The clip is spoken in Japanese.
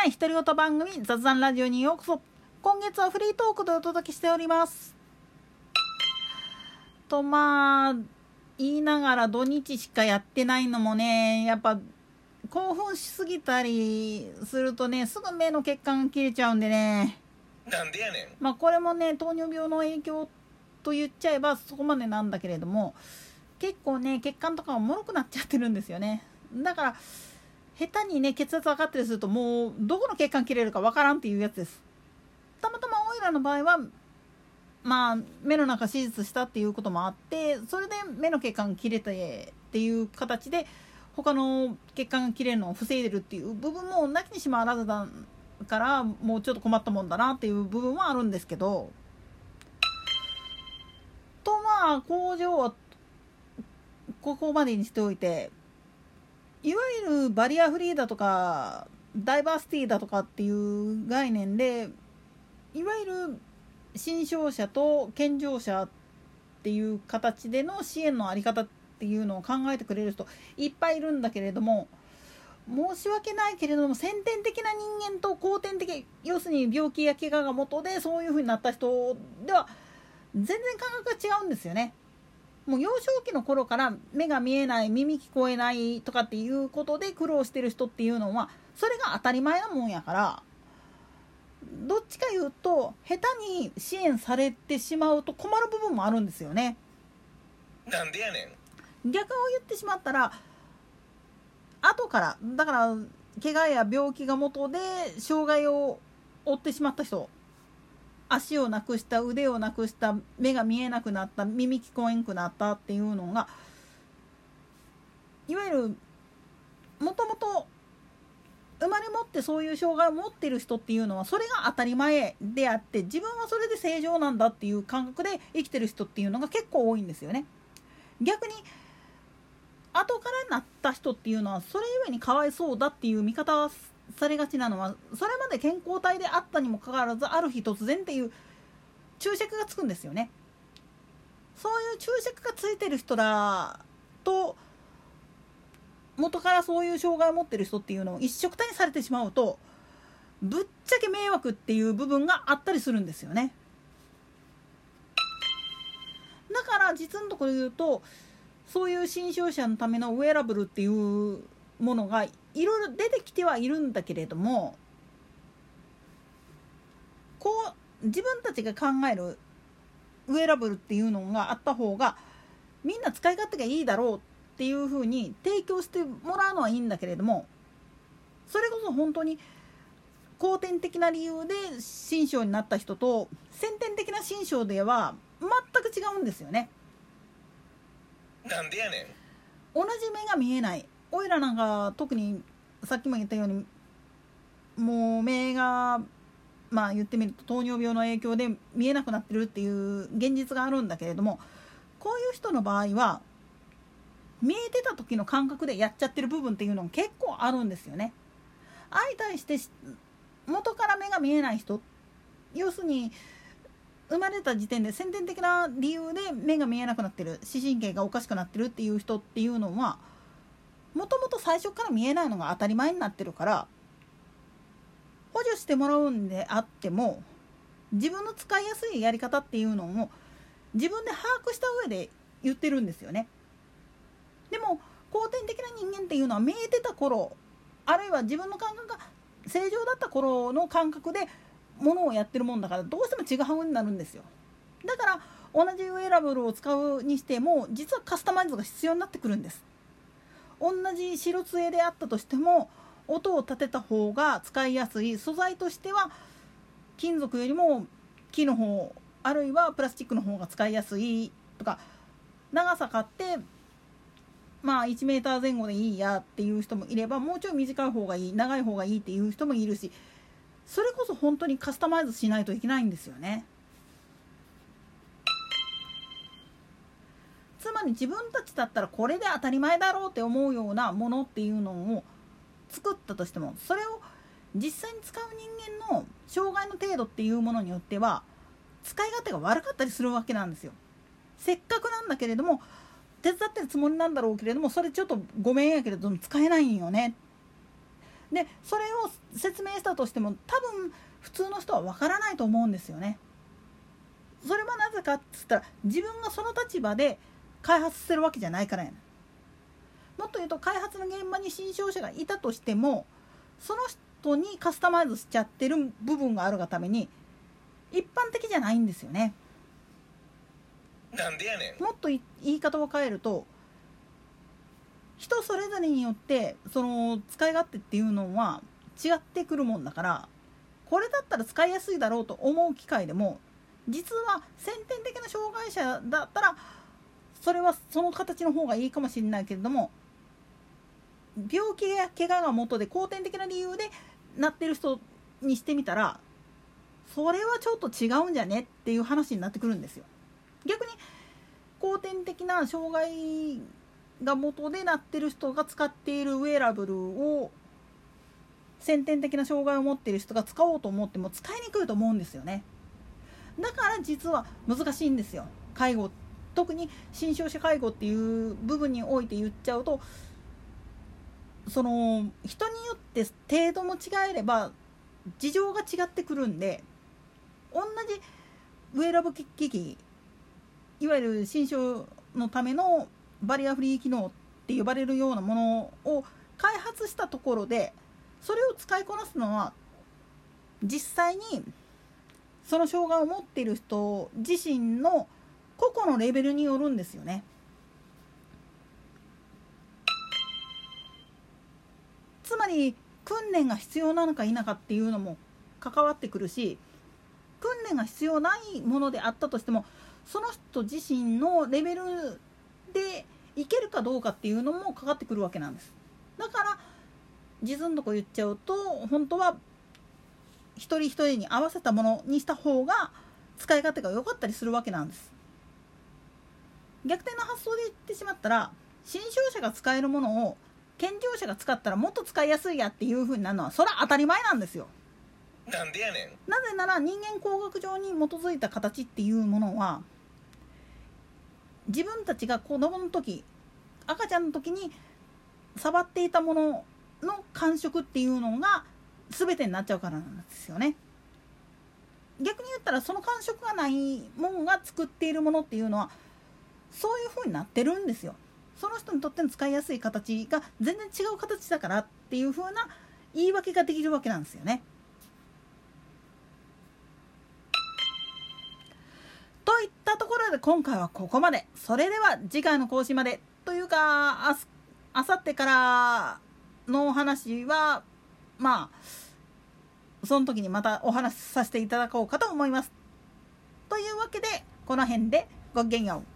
ない独り言番組雑談ラジオにようこそ。今月はフリートークでお届けしております。とまあ言いながら土日しかやってないのもねやっぱ興奮しすぎたりするとねすぐ目の血管が切れちゃうんでね。なんでやねん。まあこれもね糖尿病の影響と言っちゃえばそこまでなんだけれども結構ね血管とかがもろくなっちゃってるんですよね。だから下手にね血圧上がったりするともうどこの血管切れるかわからんっていうやつです。たまたまオイラの場合はまあ目の中手術したっていうこともあってそれで目の血管切れてっていう形で他の血管が切れるのを防いでるっていう部分もなきにしもあらずだからもうちょっと困ったもんだなっていう部分はあるんですけどとまあ工場はここまでにしておいていわゆるバリアフリーだとかダイバーシティだとかっていう概念でいわゆる新商者と健常者っていう形での支援の在り方っていうのを考えてくれる人いっぱいいるんだけれども申し訳ないけれども先天的な人間と後天的要するに病気や怪我が元でそういう風になった人では全然感覚が違うんですよね。もう幼少期の頃から目が見えない耳聞こえないとかっていうことで苦労してる人っていうのはそれが当たり前なもんやからどっちか言うと下手に支援されてしまうと困る部分もあるんですよね。なんでやねん逆を言ってしまったら後からだから怪我や病気が元で障害を負ってしまった人足をなくした腕をなくした目が見えなくなった耳聞こえんくなったっていうのがいわゆるもともと生まれ持ってそういう障害を持ってる人っていうのはそれが当たり前であって自分はそれで正常なんだっていう感覚で生きてる人っていうのが結構多いんですよね。逆に後からなった人っていうのはそれゆえにかわいそうだっていう見方はされがちなのはそれまで健康体であったにもかかわらずある日突然っていう注釈がつくんですよね。そういう注釈がついてる人らと元からそういう障害を持ってる人っていうのを一緒くたにされてしまうとぶっちゃけ迷惑っていう部分があったりするんですよね。だから実のところ言うとそういう新商者のためのウェアラブルっていうものがいろいろ出てきてはいるんだけれどもこう自分たちが考えるウェアラブルっていうのがあった方がみんな使い勝手がいいだろうっていうふうに提供してもらうのはいいんだけれどもそれこそ本当に後天的な理由で新章になった人と先天的な新章では全く違うんですよね。なんでやねん同じ目が見えないおいらなんか特にさっきも言ったようにもう目がまあ言ってみると糖尿病の影響で見えなくなってるっていう現実があるんだけれどもこういう人の場合は見えてた時の感覚でやっちゃってる部分っていうのも結構あるんですよね。相対して元から目が見えない人要するに生まれた時点で先天的な理由で目が見えなくなってる視神経がおかしくなってるっていう人っていうのはもともと最初から見えないのが当たり前になってるから補助してもらうんであっても自分の使いやすいやり方っていうのを自分で把握した上で言ってるんですよね。でも後天的な人間っていうのは見えてた頃あるいは自分の感覚が正常だった頃の感覚でものをやってるもんだからどうしてもちぐはぐになるんですよ。だから同じウェアラブルを使うにしても実はカスタマイズが必要になってくるんです。同じ白杖であったとしても音を立てた方が使いやすい素材としては金属よりも木の方あるいはプラスチックの方が使いやすいとか長さ買ってまあ1メーター前後でいいやっていう人もいればもうちょい短い方がいい長い方がいいっていう人もいるしそれこそ本当にカスタマイズしないといけないんですよね。つまり自分たちだったらこれで当たり前だろうって思うようなものっていうのを作ったとしてもそれを実際に使う人間の障害の程度っていうものによっては使い勝手が悪かったりするわけなんですよ。せっかくなんだけれども手伝ってるつもりなんだろうけれどもそれちょっとごめんやけれども使えないんよねでそれを説明したとしても多分普通の人はわからないと思うんですよね。それはなぜかっつったら自分がその立場で開発してるわけじゃないからやもっと言うと開発の現場に新商社がいたとしてもその人にカスタマイズしちゃってる部分があるがために一般的じゃないんですよね。なんでやねんもっと言い方を変えると人それぞれによってその使い勝手っていうのは違ってくるもんだからこれだったら使いやすいだろうと思う機械でも実は先天的な障害者だったらそれはその形の方がいいかもしれないけれども病気や怪我が元で後天的な理由でなってる人にしてみたらそれはちょっと違うんじゃねっていう話になってくるんですよ。逆に後天的な障害が元でなってる人が使っているウェアラブルを先天的な障害を持っている人が使おうと思っても使いにくいと思うんですよね。だから実は難しいんですよ介護特に新生者介護っていう部分において言っちゃうとその人によって程度も違えれば事情が違ってくるんで同じウェアラブ機器いわゆる新生のためのバリアフリー機能って呼ばれるようなものを開発したところでそれを使いこなすのは実際にその障害を持っている人自身の個々のレベルによるんですよね。つまり訓練が必要なのか否かっていうのも関わってくるし訓練が必要ないものであったとしてもその人自身のレベルでいけるかどうかっていうのもかかってくるわけなんです。だから自分のとこ言っちゃうと本当は一人一人に合わせたものにした方が使い勝手が良かったりするわけなんです。逆転の発想で言ってしまったら新商社が使えるものを健常者が使ったらもっと使いやすいやっていう風になるのはそれは当たり前なんですよ。なんでやねん。なぜなら人間工学上に基づいた形っていうものは自分たちが子供の時赤ちゃんの時に触っていたものの感触っていうのが全てになっちゃうからなんですよね。逆に言ったらその感触がないもんが作っているものっていうのはそういう風になってるんですよ。その人にとっての使いやすい形が全然違う形だからっていう風な言い訳ができるわけなんですよね。いったところで今回はここまで。それでは次回の更新まで。というか、ああさってからのお話はまあその時にまたお話しさせていただこうかと思います。というわけでこの辺でごきげんよう。